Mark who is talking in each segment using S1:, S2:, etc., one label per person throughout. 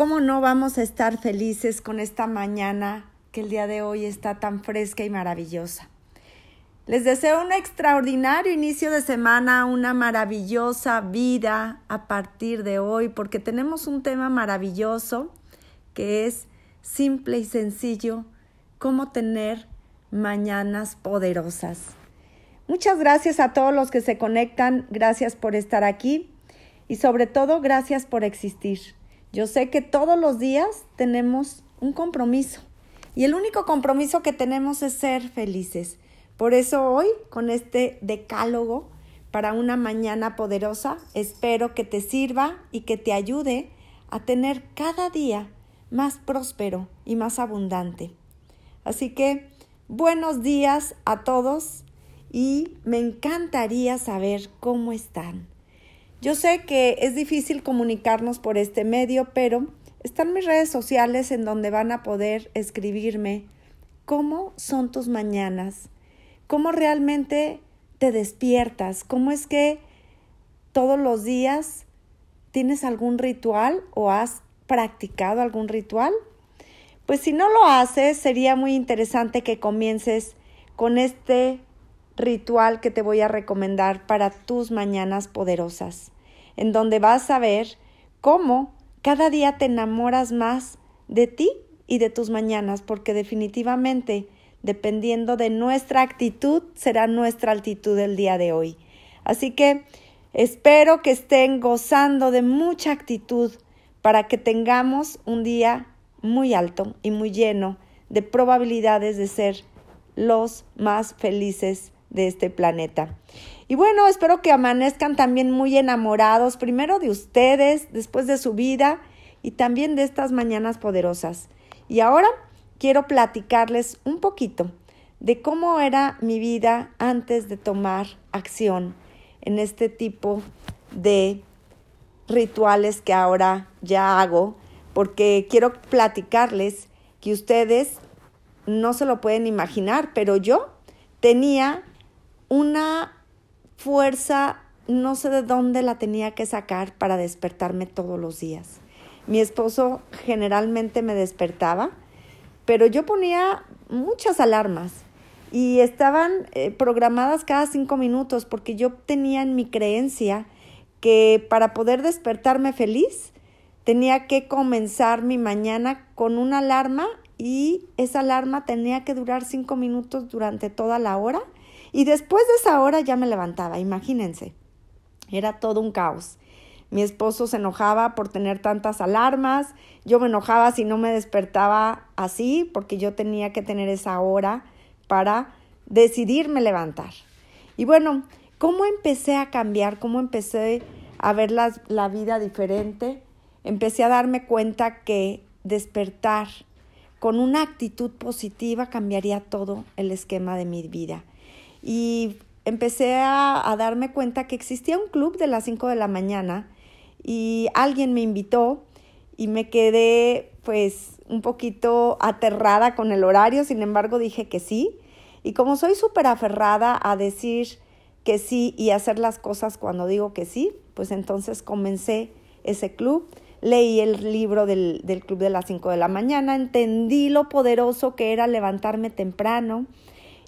S1: ¿cómo no vamos a estar felices con esta mañana que el día de hoy está tan fresca y maravillosa? Les deseo un extraordinario inicio de semana, una maravillosa vida a partir de hoy, porque tenemos un tema maravilloso que es simple y sencillo, cómo tener mañanas poderosas. Muchas gracias a todos los que se conectan, gracias por estar aquí y sobre todo gracias por existir. Yo sé que todos los días tenemos un compromiso y el único compromiso que tenemos es ser felices. Por eso hoy, con este decálogo para una mañana poderosa, espero que te sirva y que te ayude a tener cada día más próspero y más abundante. Así que buenos días a todos y me encantaría saber cómo están. Yo sé que es difícil comunicarnos por este medio, pero están mis redes sociales en donde van a poder escribirme cómo son tus mañanas, cómo realmente te despiertas, cómo es que todos los días tienes algún ritual o has practicado algún ritual. Pues si no lo haces, sería muy interesante que comiences con este ritual que te voy a recomendar para tus mañanas poderosas, en donde vas a ver cómo cada día te enamoras más de ti y de tus mañanas, porque definitivamente, dependiendo de nuestra actitud, será nuestra altitud el día de hoy. Así que espero que estén gozando de mucha actitud para que tengamos un día muy alto y muy lleno de probabilidades de ser los más felices de este planeta. Y bueno, espero que amanezcan también muy enamorados, primero de ustedes, después de su vida y también de estas mañanas poderosas. Y ahora quiero platicarles un poquito de cómo era mi vida antes de tomar acción en este tipo de rituales que ahora ya hago, porque quiero platicarles que ustedes no se lo pueden imaginar, pero yo tenía una fuerza, no sé de dónde la tenía que sacar para despertarme todos los días. Mi esposo generalmente me despertaba, pero yo ponía muchas alarmas y estaban eh, programadas cada cinco minutos porque yo tenía en mi creencia que para poder despertarme feliz tenía que comenzar mi mañana con una alarma y esa alarma tenía que durar cinco minutos durante toda la hora y después de esa hora ya me levantaba, imagínense. Era todo un caos. Mi esposo se enojaba por tener tantas alarmas, yo me enojaba si no me despertaba así, porque yo tenía que tener esa hora para decidirme levantar. Y bueno, ¿cómo empecé a cambiar? ¿Cómo empecé a ver la, la vida diferente? Empecé a darme cuenta que despertar con una actitud positiva cambiaría todo el esquema de mi vida y empecé a, darme cuenta que existía un club de las 5 de la mañana y alguien me invitó y me quedé pues un poquito aterrada con el horario, sin embargo dije que sí. Y como soy súper aferrada a decir que sí y hacer las cosas cuando digo que sí, pues entonces comencé ese club, leí el libro del, del club de las 5 de la mañana, entendí lo poderoso que era levantarme temprano,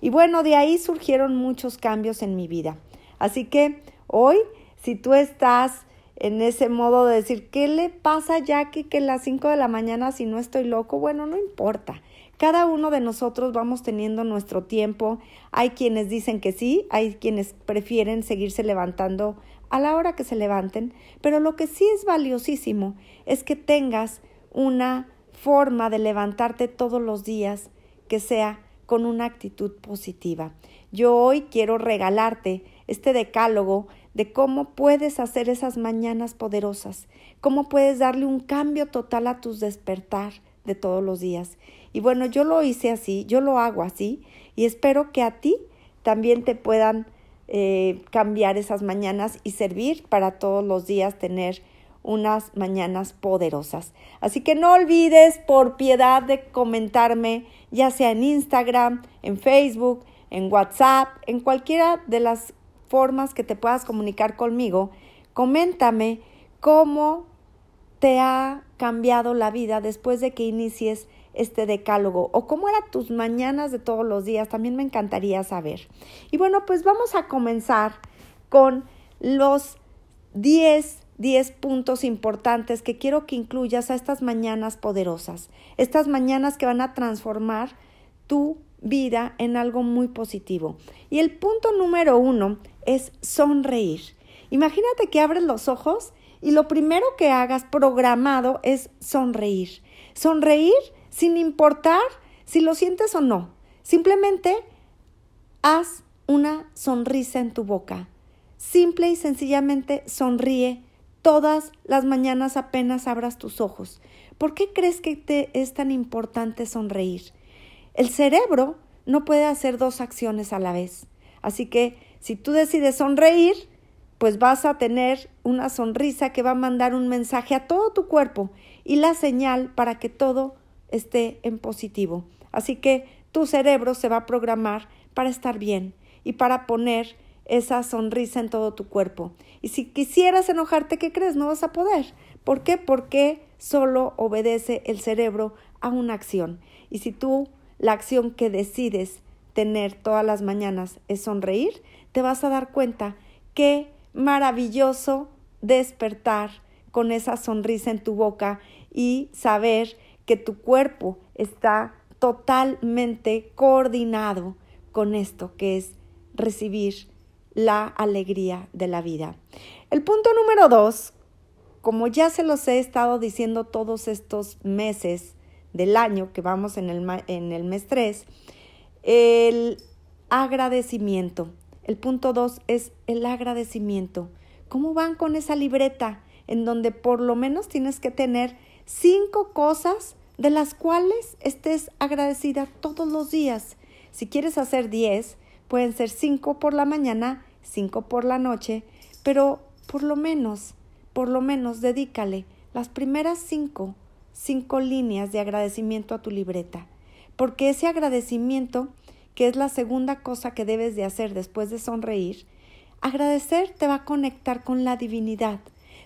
S1: y bueno, de ahí surgieron muchos cambios en mi vida. Así que hoy, si tú estás en ese modo de decir, ¿qué le pasa a Jackie que a las 5 de la mañana si no estoy loco? Bueno, no importa. Cada uno de nosotros vamos teniendo nuestro tiempo. Hay quienes dicen que sí, hay quienes prefieren seguirse levantando a la hora que se levanten, pero lo que sí es valiosísimo es que tengas una forma de levantarte todos los días que sea con una actitud positiva. Yo hoy quiero regalarte este decálogo de cómo puedes hacer esas mañanas poderosas, cómo puedes darle un cambio total a tus despertar de todos los días. Y bueno, yo lo hice así, yo lo hago así y espero que a ti también te puedan eh, cambiar esas mañanas y servir para todos los días tener unas mañanas poderosas. Así que no olvides por piedad de comentarme, ya sea en Instagram, en Facebook, en WhatsApp, en cualquiera de las formas que te puedas comunicar conmigo, coméntame cómo te ha cambiado la vida después de que inicies este decálogo o cómo eran tus mañanas de todos los días. También me encantaría saber. Y bueno, pues vamos a comenzar con los 10 10 puntos importantes que quiero que incluyas a estas mañanas poderosas, estas mañanas que van a transformar tu vida en algo muy positivo. Y el punto número uno es sonreír. Imagínate que abres los ojos y lo primero que hagas programado es sonreír. Sonreír sin importar si lo sientes o no. Simplemente haz una sonrisa en tu boca. Simple y sencillamente sonríe todas las mañanas apenas abras tus ojos. ¿Por qué crees que te es tan importante sonreír? El cerebro no puede hacer dos acciones a la vez. Así que si tú decides sonreír, pues vas a tener una sonrisa que va a mandar un mensaje a todo tu cuerpo y la señal para que todo esté en positivo. Así que tu cerebro se va a programar para estar bien y para poner esa sonrisa en todo tu cuerpo. Y si quisieras enojarte, ¿qué crees? No vas a poder. ¿Por qué? Porque solo obedece el cerebro a una acción. Y si tú la acción que decides tener todas las mañanas es sonreír, te vas a dar cuenta qué maravilloso despertar con esa sonrisa en tu boca y saber que tu cuerpo está totalmente coordinado con esto que es recibir la alegría de la vida. El punto número dos, como ya se los he estado diciendo todos estos meses del año que vamos en el, en el mes 3, el agradecimiento. El punto dos es el agradecimiento. ¿Cómo van con esa libreta en donde por lo menos tienes que tener cinco cosas de las cuales estés agradecida todos los días? Si quieres hacer diez, Pueden ser cinco por la mañana, cinco por la noche, pero por lo menos, por lo menos dedícale las primeras cinco, cinco líneas de agradecimiento a tu libreta, porque ese agradecimiento, que es la segunda cosa que debes de hacer después de sonreír, agradecer te va a conectar con la divinidad,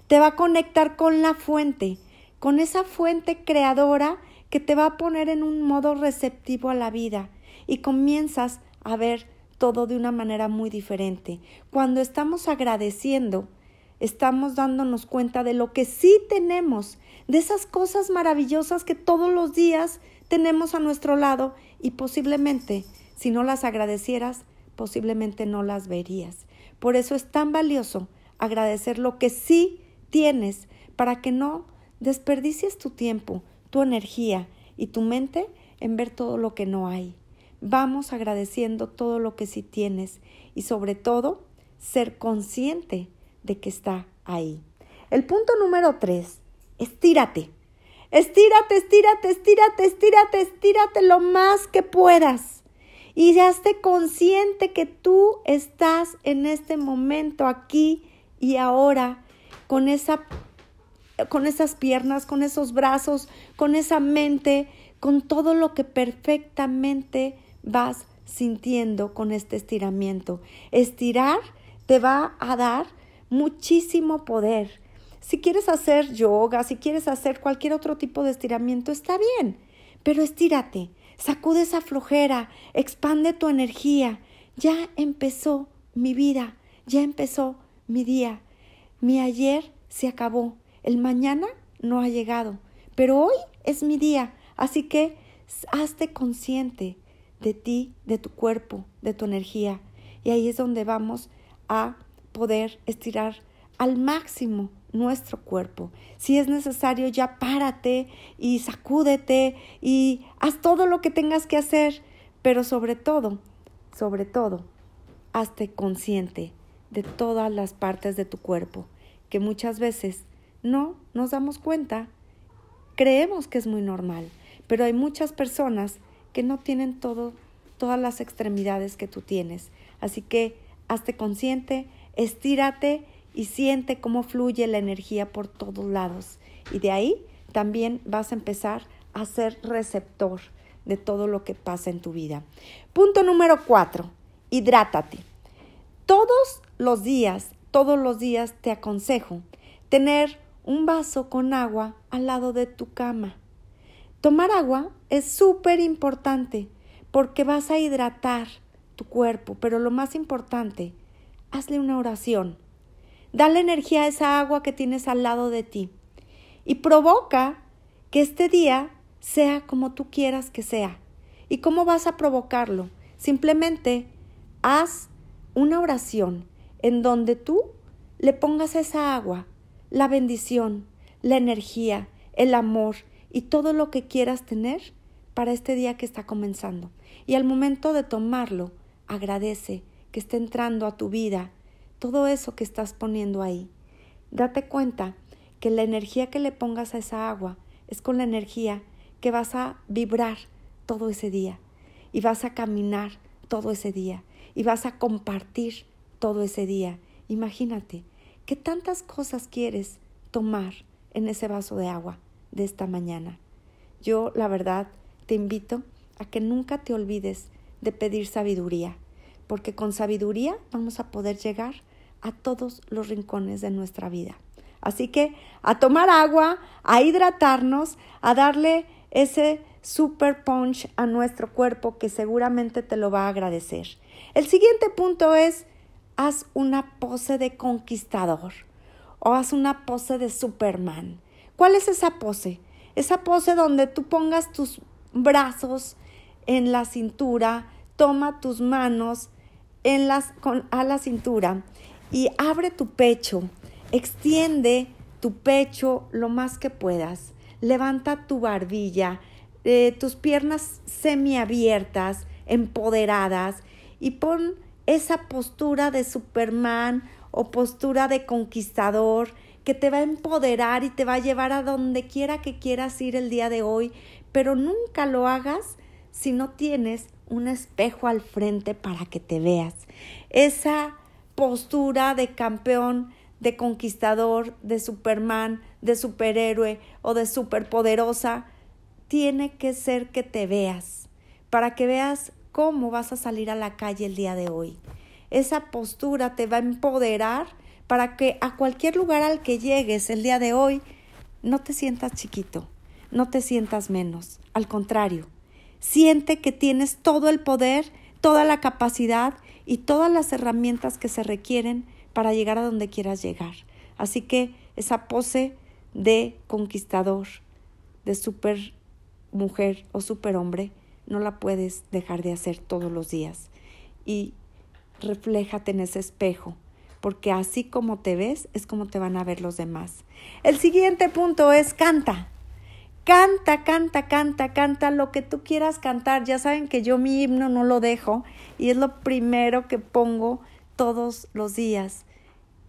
S1: te va a conectar con la fuente, con esa fuente creadora que te va a poner en un modo receptivo a la vida y comienzas a ver todo de una manera muy diferente. Cuando estamos agradeciendo, estamos dándonos cuenta de lo que sí tenemos, de esas cosas maravillosas que todos los días tenemos a nuestro lado y posiblemente, si no las agradecieras, posiblemente no las verías. Por eso es tan valioso agradecer lo que sí tienes para que no desperdicies tu tiempo, tu energía y tu mente en ver todo lo que no hay. Vamos agradeciendo todo lo que sí tienes y sobre todo ser consciente de que está ahí. El punto número tres, estírate. Estírate, estírate, estírate, estírate, estírate lo más que puedas. Y ya esté consciente que tú estás en este momento aquí y ahora con esa con esas piernas, con esos brazos, con esa mente, con todo lo que perfectamente vas sintiendo con este estiramiento. Estirar te va a dar muchísimo poder. Si quieres hacer yoga, si quieres hacer cualquier otro tipo de estiramiento, está bien, pero estírate, sacude esa flojera, expande tu energía. Ya empezó mi vida, ya empezó mi día. Mi ayer se acabó, el mañana no ha llegado, pero hoy es mi día, así que hazte consciente de ti, de tu cuerpo, de tu energía. Y ahí es donde vamos a poder estirar al máximo nuestro cuerpo. Si es necesario, ya párate y sacúdete y haz todo lo que tengas que hacer, pero sobre todo, sobre todo, hazte consciente de todas las partes de tu cuerpo, que muchas veces no nos damos cuenta, creemos que es muy normal, pero hay muchas personas que no tienen todo, todas las extremidades que tú tienes. Así que hazte consciente, estírate y siente cómo fluye la energía por todos lados. Y de ahí también vas a empezar a ser receptor de todo lo que pasa en tu vida. Punto número cuatro, hidrátate. Todos los días, todos los días te aconsejo tener un vaso con agua al lado de tu cama. Tomar agua es súper importante porque vas a hidratar tu cuerpo, pero lo más importante, hazle una oración. Dale energía a esa agua que tienes al lado de ti y provoca que este día sea como tú quieras que sea. ¿Y cómo vas a provocarlo? Simplemente haz una oración en donde tú le pongas esa agua, la bendición, la energía, el amor y todo lo que quieras tener para este día que está comenzando. Y al momento de tomarlo, agradece que esté entrando a tu vida todo eso que estás poniendo ahí. Date cuenta que la energía que le pongas a esa agua es con la energía que vas a vibrar todo ese día y vas a caminar todo ese día y vas a compartir todo ese día. Imagínate qué tantas cosas quieres tomar en ese vaso de agua de esta mañana. Yo, la verdad, te invito a que nunca te olvides de pedir sabiduría, porque con sabiduría vamos a poder llegar a todos los rincones de nuestra vida. Así que a tomar agua, a hidratarnos, a darle ese super punch a nuestro cuerpo que seguramente te lo va a agradecer. El siguiente punto es, haz una pose de conquistador o haz una pose de Superman. ¿Cuál es esa pose? Esa pose donde tú pongas tus brazos en la cintura, toma tus manos en las, con, a la cintura y abre tu pecho, extiende tu pecho lo más que puedas, levanta tu barbilla, eh, tus piernas semiabiertas, empoderadas y pon esa postura de Superman o postura de conquistador que te va a empoderar y te va a llevar a donde quiera que quieras ir el día de hoy, pero nunca lo hagas si no tienes un espejo al frente para que te veas. Esa postura de campeón, de conquistador, de Superman, de superhéroe o de superpoderosa, tiene que ser que te veas, para que veas cómo vas a salir a la calle el día de hoy. Esa postura te va a empoderar para que a cualquier lugar al que llegues el día de hoy no te sientas chiquito, no te sientas menos. Al contrario, siente que tienes todo el poder, toda la capacidad y todas las herramientas que se requieren para llegar a donde quieras llegar. Así que esa pose de conquistador, de super mujer o superhombre, no la puedes dejar de hacer todos los días. Y refléjate en ese espejo, porque así como te ves es como te van a ver los demás. El siguiente punto es canta. Canta, canta, canta, canta lo que tú quieras cantar. Ya saben que yo mi himno no lo dejo y es lo primero que pongo todos los días,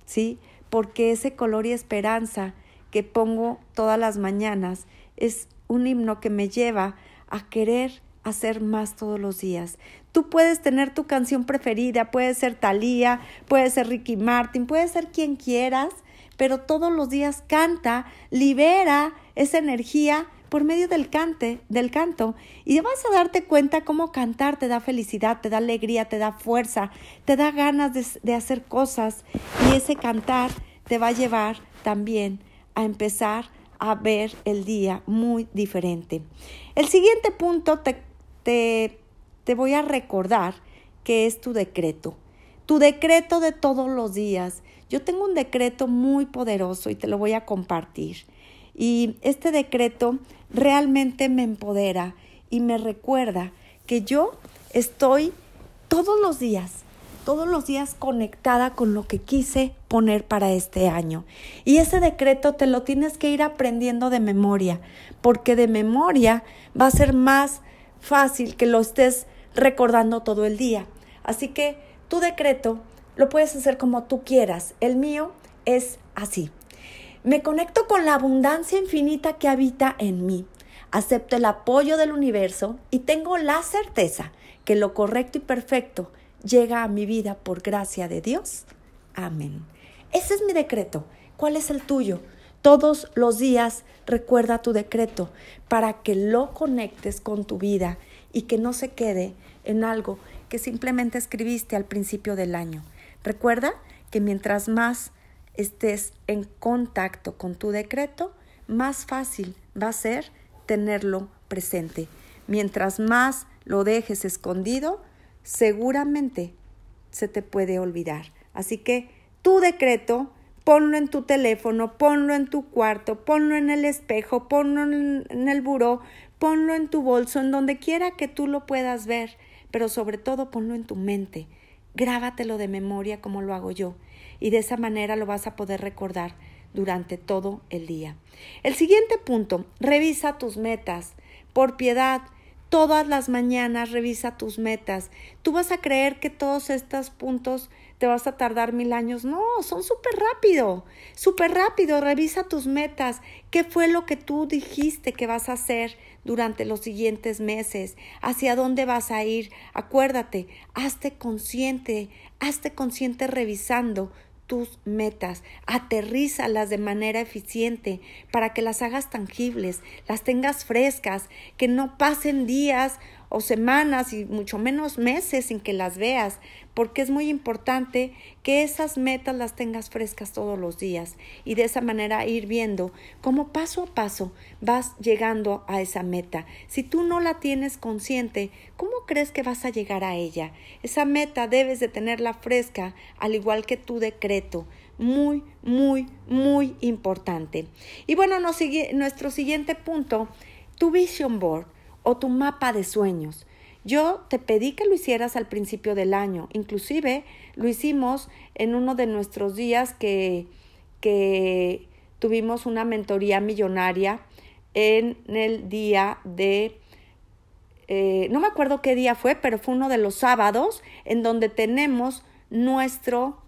S1: ¿sí? Porque ese color y esperanza que pongo todas las mañanas es un himno que me lleva a querer hacer más todos los días. Tú puedes tener tu canción preferida, puede ser Thalía, puede ser Ricky Martin, puede ser quien quieras, pero todos los días canta, libera esa energía por medio del cante, del canto, y vas a darte cuenta cómo cantar te da felicidad, te da alegría, te da fuerza, te da ganas de, de hacer cosas, y ese cantar te va a llevar también a empezar a ver el día muy diferente. El siguiente punto te, te, te voy a recordar que es tu decreto. Tu decreto de todos los días. Yo tengo un decreto muy poderoso y te lo voy a compartir. Y este decreto realmente me empodera y me recuerda que yo estoy todos los días todos los días conectada con lo que quise poner para este año. Y ese decreto te lo tienes que ir aprendiendo de memoria, porque de memoria va a ser más fácil que lo estés recordando todo el día. Así que tu decreto lo puedes hacer como tú quieras. El mío es así. Me conecto con la abundancia infinita que habita en mí. Acepto el apoyo del universo y tengo la certeza que lo correcto y perfecto llega a mi vida por gracia de Dios. Amén. Ese es mi decreto. ¿Cuál es el tuyo? Todos los días recuerda tu decreto para que lo conectes con tu vida y que no se quede en algo que simplemente escribiste al principio del año. Recuerda que mientras más estés en contacto con tu decreto, más fácil va a ser tenerlo presente. Mientras más lo dejes escondido, seguramente se te puede olvidar. Así que tu decreto, ponlo en tu teléfono, ponlo en tu cuarto, ponlo en el espejo, ponlo en el buró, ponlo en tu bolso, en donde quiera que tú lo puedas ver, pero sobre todo ponlo en tu mente. Grábatelo de memoria como lo hago yo, y de esa manera lo vas a poder recordar durante todo el día. El siguiente punto, revisa tus metas. Por piedad, todas las mañanas revisa tus metas. Tú vas a creer que todos estos puntos te vas a tardar mil años. No, son súper rápido, súper rápido. Revisa tus metas. ¿Qué fue lo que tú dijiste que vas a hacer durante los siguientes meses? ¿Hacia dónde vas a ir? Acuérdate, hazte consciente, hazte consciente revisando tus metas, aterrízalas de manera eficiente para que las hagas tangibles, las tengas frescas, que no pasen días o semanas y mucho menos meses sin que las veas, porque es muy importante que esas metas las tengas frescas todos los días y de esa manera ir viendo cómo paso a paso vas llegando a esa meta. Si tú no la tienes consciente, ¿cómo crees que vas a llegar a ella? Esa meta debes de tenerla fresca, al igual que tu decreto muy, muy, muy importante. Y bueno, nuestro siguiente punto, tu vision board o tu mapa de sueños. Yo te pedí que lo hicieras al principio del año, inclusive lo hicimos en uno de nuestros días que, que tuvimos una mentoría millonaria en el día de, eh, no me acuerdo qué día fue, pero fue uno de los sábados en donde tenemos nuestro,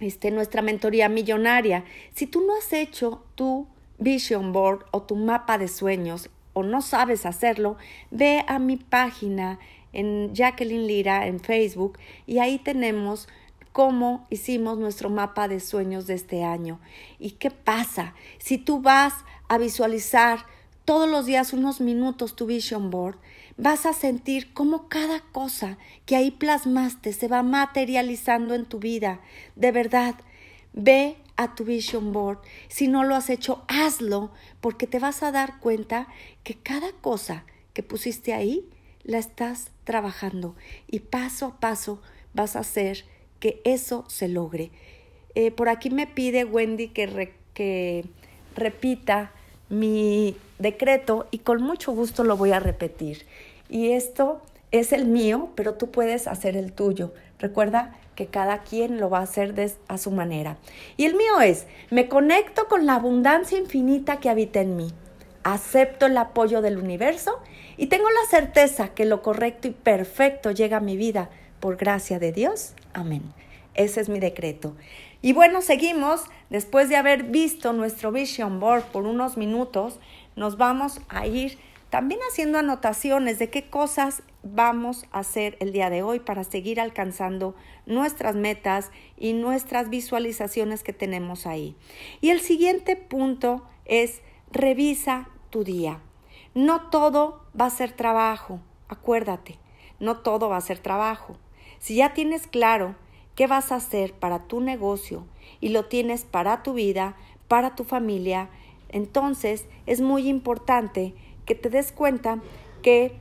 S1: este, nuestra mentoría millonaria. Si tú no has hecho tu vision board o tu mapa de sueños, o no sabes hacerlo, ve a mi página en Jacqueline Lira en Facebook y ahí tenemos cómo hicimos nuestro mapa de sueños de este año. ¿Y qué pasa? Si tú vas a visualizar todos los días unos minutos tu vision board, vas a sentir cómo cada cosa que ahí plasmaste se va materializando en tu vida. De verdad, ve a tu vision board. Si no lo has hecho, hazlo, porque te vas a dar cuenta que cada cosa que pusiste ahí la estás trabajando y paso a paso vas a hacer que eso se logre. Eh, por aquí me pide Wendy que, que repita mi decreto y con mucho gusto lo voy a repetir. Y esto es el mío, pero tú puedes hacer el tuyo. Recuerda que cada quien lo va a hacer a su manera. Y el mío es, me conecto con la abundancia infinita que habita en mí. Acepto el apoyo del universo y tengo la certeza que lo correcto y perfecto llega a mi vida por gracia de Dios. Amén. Ese es mi decreto. Y bueno, seguimos. Después de haber visto nuestro vision board por unos minutos, nos vamos a ir también haciendo anotaciones de qué cosas vamos a hacer el día de hoy para seguir alcanzando nuestras metas y nuestras visualizaciones que tenemos ahí. Y el siguiente punto es revisa tu día. No todo va a ser trabajo, acuérdate, no todo va a ser trabajo. Si ya tienes claro qué vas a hacer para tu negocio y lo tienes para tu vida, para tu familia, entonces es muy importante que te des cuenta que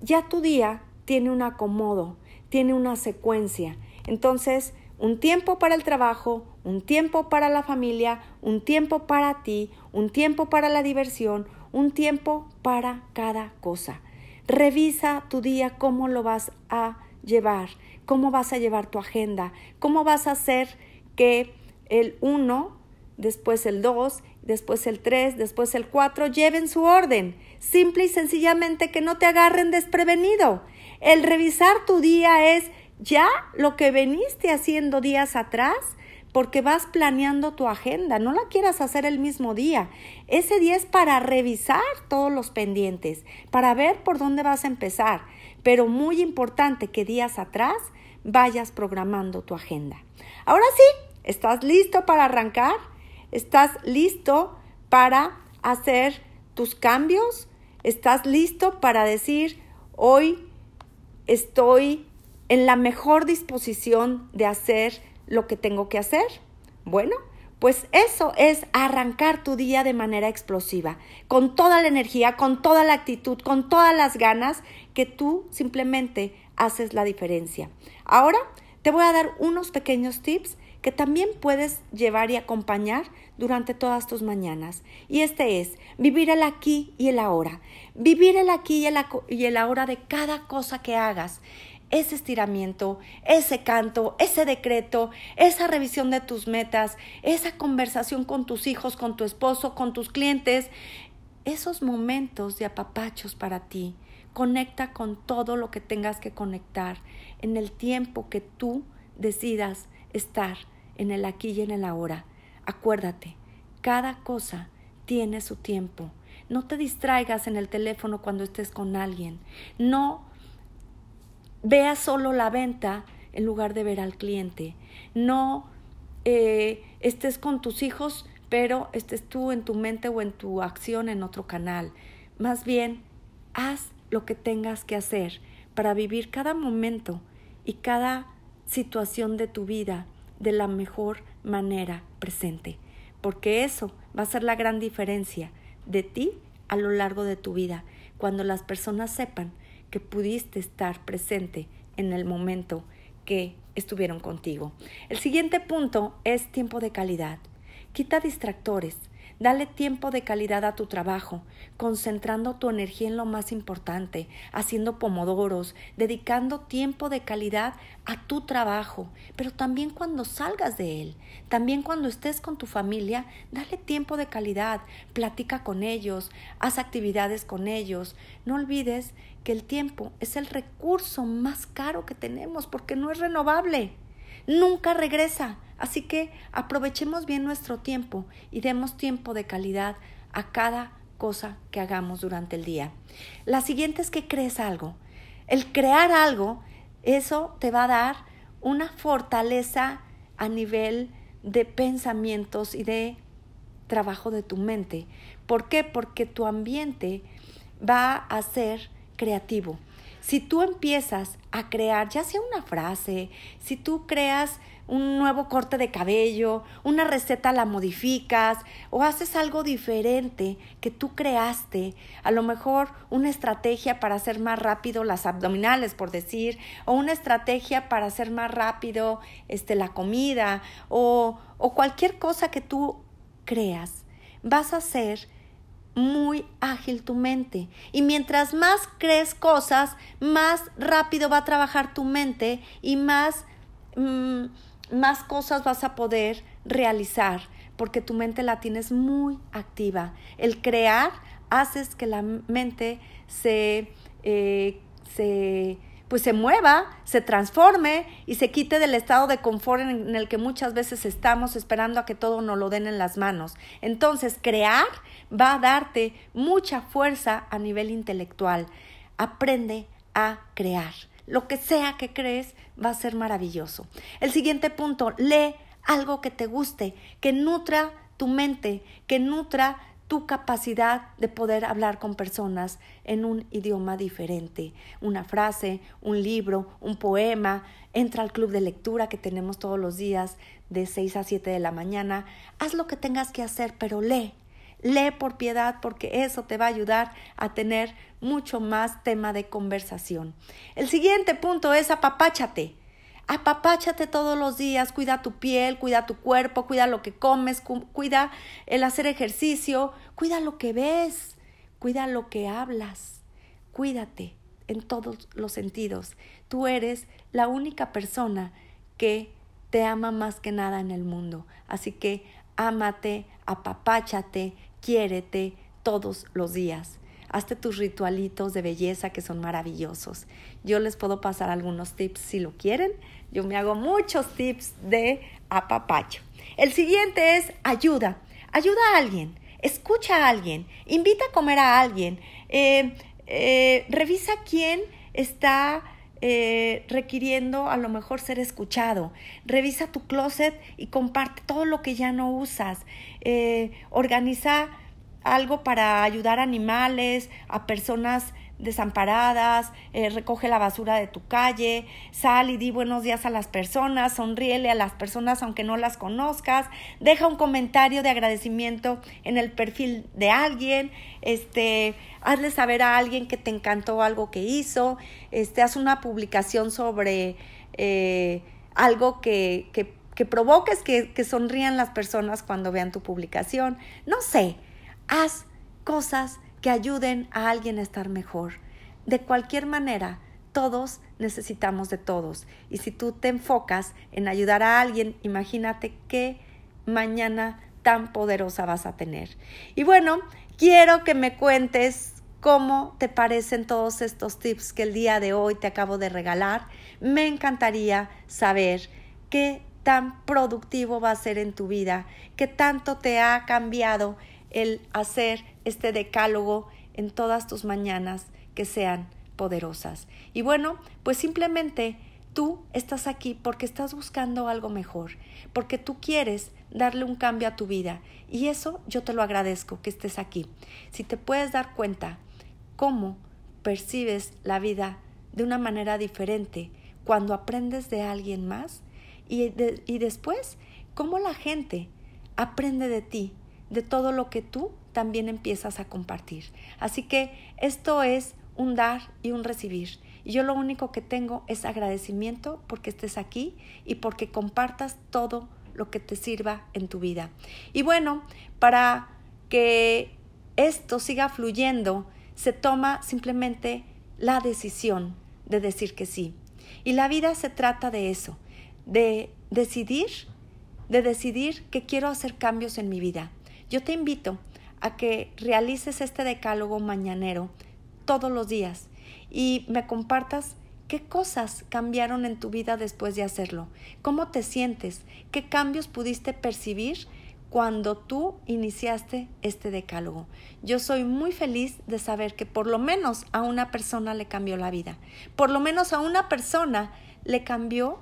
S1: ya tu día tiene un acomodo, tiene una secuencia. Entonces, un tiempo para el trabajo, un tiempo para la familia, un tiempo para ti, un tiempo para la diversión, un tiempo para cada cosa. Revisa tu día cómo lo vas a llevar, cómo vas a llevar tu agenda, cómo vas a hacer que el 1, después el 2 después el 3, después el 4, lleven su orden. Simple y sencillamente que no te agarren desprevenido. El revisar tu día es ya lo que veniste haciendo días atrás, porque vas planeando tu agenda. No la quieras hacer el mismo día. Ese día es para revisar todos los pendientes, para ver por dónde vas a empezar. Pero muy importante que días atrás vayas programando tu agenda. Ahora sí, ¿estás listo para arrancar? ¿Estás listo para hacer tus cambios? ¿Estás listo para decir, hoy estoy en la mejor disposición de hacer lo que tengo que hacer? Bueno, pues eso es arrancar tu día de manera explosiva, con toda la energía, con toda la actitud, con todas las ganas, que tú simplemente haces la diferencia. Ahora te voy a dar unos pequeños tips que también puedes llevar y acompañar durante todas tus mañanas. Y este es vivir el aquí y el ahora. Vivir el aquí y el, ahora de cada cosa que hagas ese estiramiento, ese canto, ese decreto, esa revisión de tus metas, esa conversación con tus hijos, con tu esposo, con tus clientes, esos momentos de apapachos para ti. Conecta con todo lo que tengas que conectar en el tiempo que tú decidas estar en el aquí y en el ahora. Acuérdate, cada cosa tiene su tiempo. No te distraigas en el teléfono cuando estés con alguien. No Vea solo la venta en lugar de ver al cliente. No eh, estés con tus hijos, pero estés tú en tu mente o en tu acción en otro canal. Más bien, haz lo que tengas que hacer para vivir cada momento y cada situación de tu vida de la mejor manera presente, porque eso va a ser la gran diferencia de ti a lo largo de tu vida, cuando las personas sepan que pudiste estar presente en el momento que estuvieron contigo. El siguiente punto es tiempo de calidad. Quita distractores. Dale tiempo de calidad a tu trabajo, concentrando tu energía en lo más importante, haciendo pomodoros, dedicando tiempo de calidad a tu trabajo, pero también cuando salgas de él, también cuando estés con tu familia, dale tiempo de calidad, platica con ellos, haz actividades con ellos. No olvides que el tiempo es el recurso más caro que tenemos porque no es renovable. Nunca regresa. Así que aprovechemos bien nuestro tiempo y demos tiempo de calidad a cada cosa que hagamos durante el día. La siguiente es que crees algo. El crear algo, eso te va a dar una fortaleza a nivel de pensamientos y de trabajo de tu mente. ¿Por qué? Porque tu ambiente va a ser creativo. Si tú empiezas a crear, ya sea una frase, si tú creas un nuevo corte de cabello, una receta la modificas o haces algo diferente que tú creaste, a lo mejor una estrategia para hacer más rápido las abdominales, por decir, o una estrategia para hacer más rápido este, la comida o, o cualquier cosa que tú creas, vas a hacer muy ágil tu mente. Y mientras más crees cosas, más rápido va a trabajar tu mente y más, mm, más cosas vas a poder realizar, porque tu mente la tienes muy activa. El crear haces que la mente se, eh, se pues se mueva, se transforme y se quite del estado de confort en el que muchas veces estamos esperando a que todo nos lo den en las manos. Entonces, crear va a darte mucha fuerza a nivel intelectual. Aprende a crear. Lo que sea que crees va a ser maravilloso. El siguiente punto, lee algo que te guste, que nutra tu mente, que nutra tu capacidad de poder hablar con personas en un idioma diferente. Una frase, un libro, un poema. Entra al club de lectura que tenemos todos los días de 6 a 7 de la mañana. Haz lo que tengas que hacer, pero lee. Lee por piedad porque eso te va a ayudar a tener mucho más tema de conversación. El siguiente punto es apapáchate. Apapáchate todos los días, cuida tu piel, cuida tu cuerpo, cuida lo que comes, cuida el hacer ejercicio, cuida lo que ves, cuida lo que hablas. Cuídate en todos los sentidos. Tú eres la única persona que te ama más que nada en el mundo. Así que ámate, apapáchate, quiérete todos los días hazte tus ritualitos de belleza que son maravillosos. Yo les puedo pasar algunos tips si lo quieren. Yo me hago muchos tips de apapacho. El siguiente es ayuda. Ayuda a alguien. Escucha a alguien. Invita a comer a alguien. Eh, eh, revisa quién está eh, requiriendo a lo mejor ser escuchado. Revisa tu closet y comparte todo lo que ya no usas. organiza algo para ayudar a animales, a personas desamparadas, eh, recoge la basura de tu calle, sal y di buenos días a las personas, sonríele a las personas aunque no las conozcas, deja un comentario de agradecimiento en el perfil de alguien, este, hazle saber a alguien que te encantó algo que hizo, este, haz una publicación sobre eh, algo que, que, que provoques que, que sonrían las personas cuando vean tu publicación, no sé, haz cosas que ayuden a alguien a estar mejor. De cualquier manera, todos necesitamos de todos. Y si tú te enfocas en ayudar a alguien, imagínate qué mañana tan poderosa vas a tener. Y bueno, quiero que me cuentes cómo te parecen todos estos tips que el día de hoy te acabo de regalar. Me encantaría saber qué tan productivo va a ser en tu vida, qué tanto te ha cambiado el hacer este decálogo en todas tus mañanas que sean poderosas. Y bueno, pues simplemente tú estás aquí porque estás buscando algo mejor, porque tú quieres darle un cambio a tu vida. Y eso yo te lo agradezco que estés aquí. Si te puedes dar cuenta cómo percibes la vida de una manera diferente cuando aprendes de alguien más y, y después cómo la gente aprende de ti de todo lo que tú también empiezas a compartir. Así que esto es un dar y un recibir. Y yo lo único que tengo es agradecimiento porque estés aquí y porque compartas todo lo que te sirva en tu vida. Y bueno, para que esto siga fluyendo, se toma simplemente la decisión de decir que sí. Y la vida se trata de eso, de decidir, de decidir que quiero hacer cambios en mi vida. Yo te invito a que realices este decálogo mañanero todos los días y me compartas qué cosas cambiaron en tu vida después de hacerlo, cómo te sientes, qué cambios pudiste percibir cuando tú iniciaste este decálogo. Yo soy muy feliz de saber que por lo menos a una persona le cambió la vida, por lo menos a una persona le cambió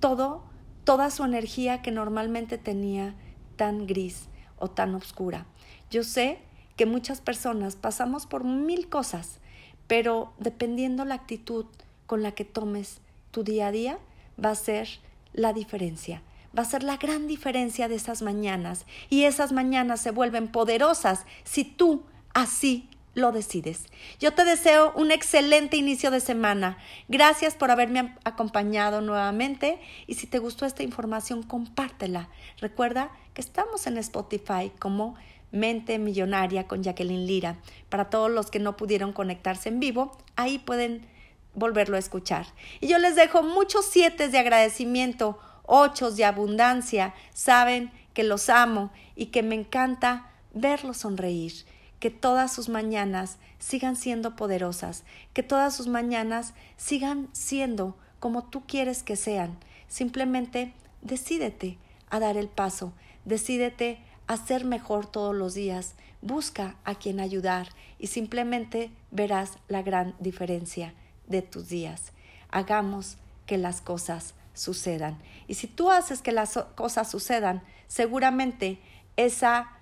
S1: todo, toda su energía que normalmente tenía tan gris o tan oscura. Yo sé que muchas personas pasamos por mil cosas, pero dependiendo la actitud con la que tomes tu día a día, va a ser la diferencia. Va a ser la gran diferencia de esas mañanas. Y esas mañanas se vuelven poderosas si tú así lo decides. Yo te deseo un excelente inicio de semana. Gracias por haberme acompañado nuevamente y si te gustó esta información, compártela. Recuerda que estamos en Spotify como Mente Millonaria con Jacqueline Lira. Para todos los que no pudieron conectarse en vivo, ahí pueden volverlo a escuchar. Y yo les dejo muchos siete de agradecimiento, ochos de abundancia. Saben que los amo y que me encanta verlos sonreír que todas sus mañanas sigan siendo poderosas, que todas sus mañanas sigan siendo como tú quieres que sean. Simplemente decídete a dar el paso, decídete a ser mejor todos los días, busca a quien ayudar y simplemente verás la gran diferencia de tus días. Hagamos que las cosas sucedan. Y si tú haces que las cosas sucedan, seguramente esa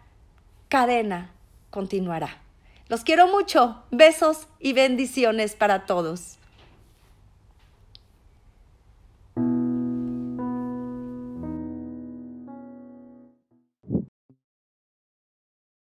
S1: cadena continuará. Los quiero mucho. Besos y bendiciones para todos.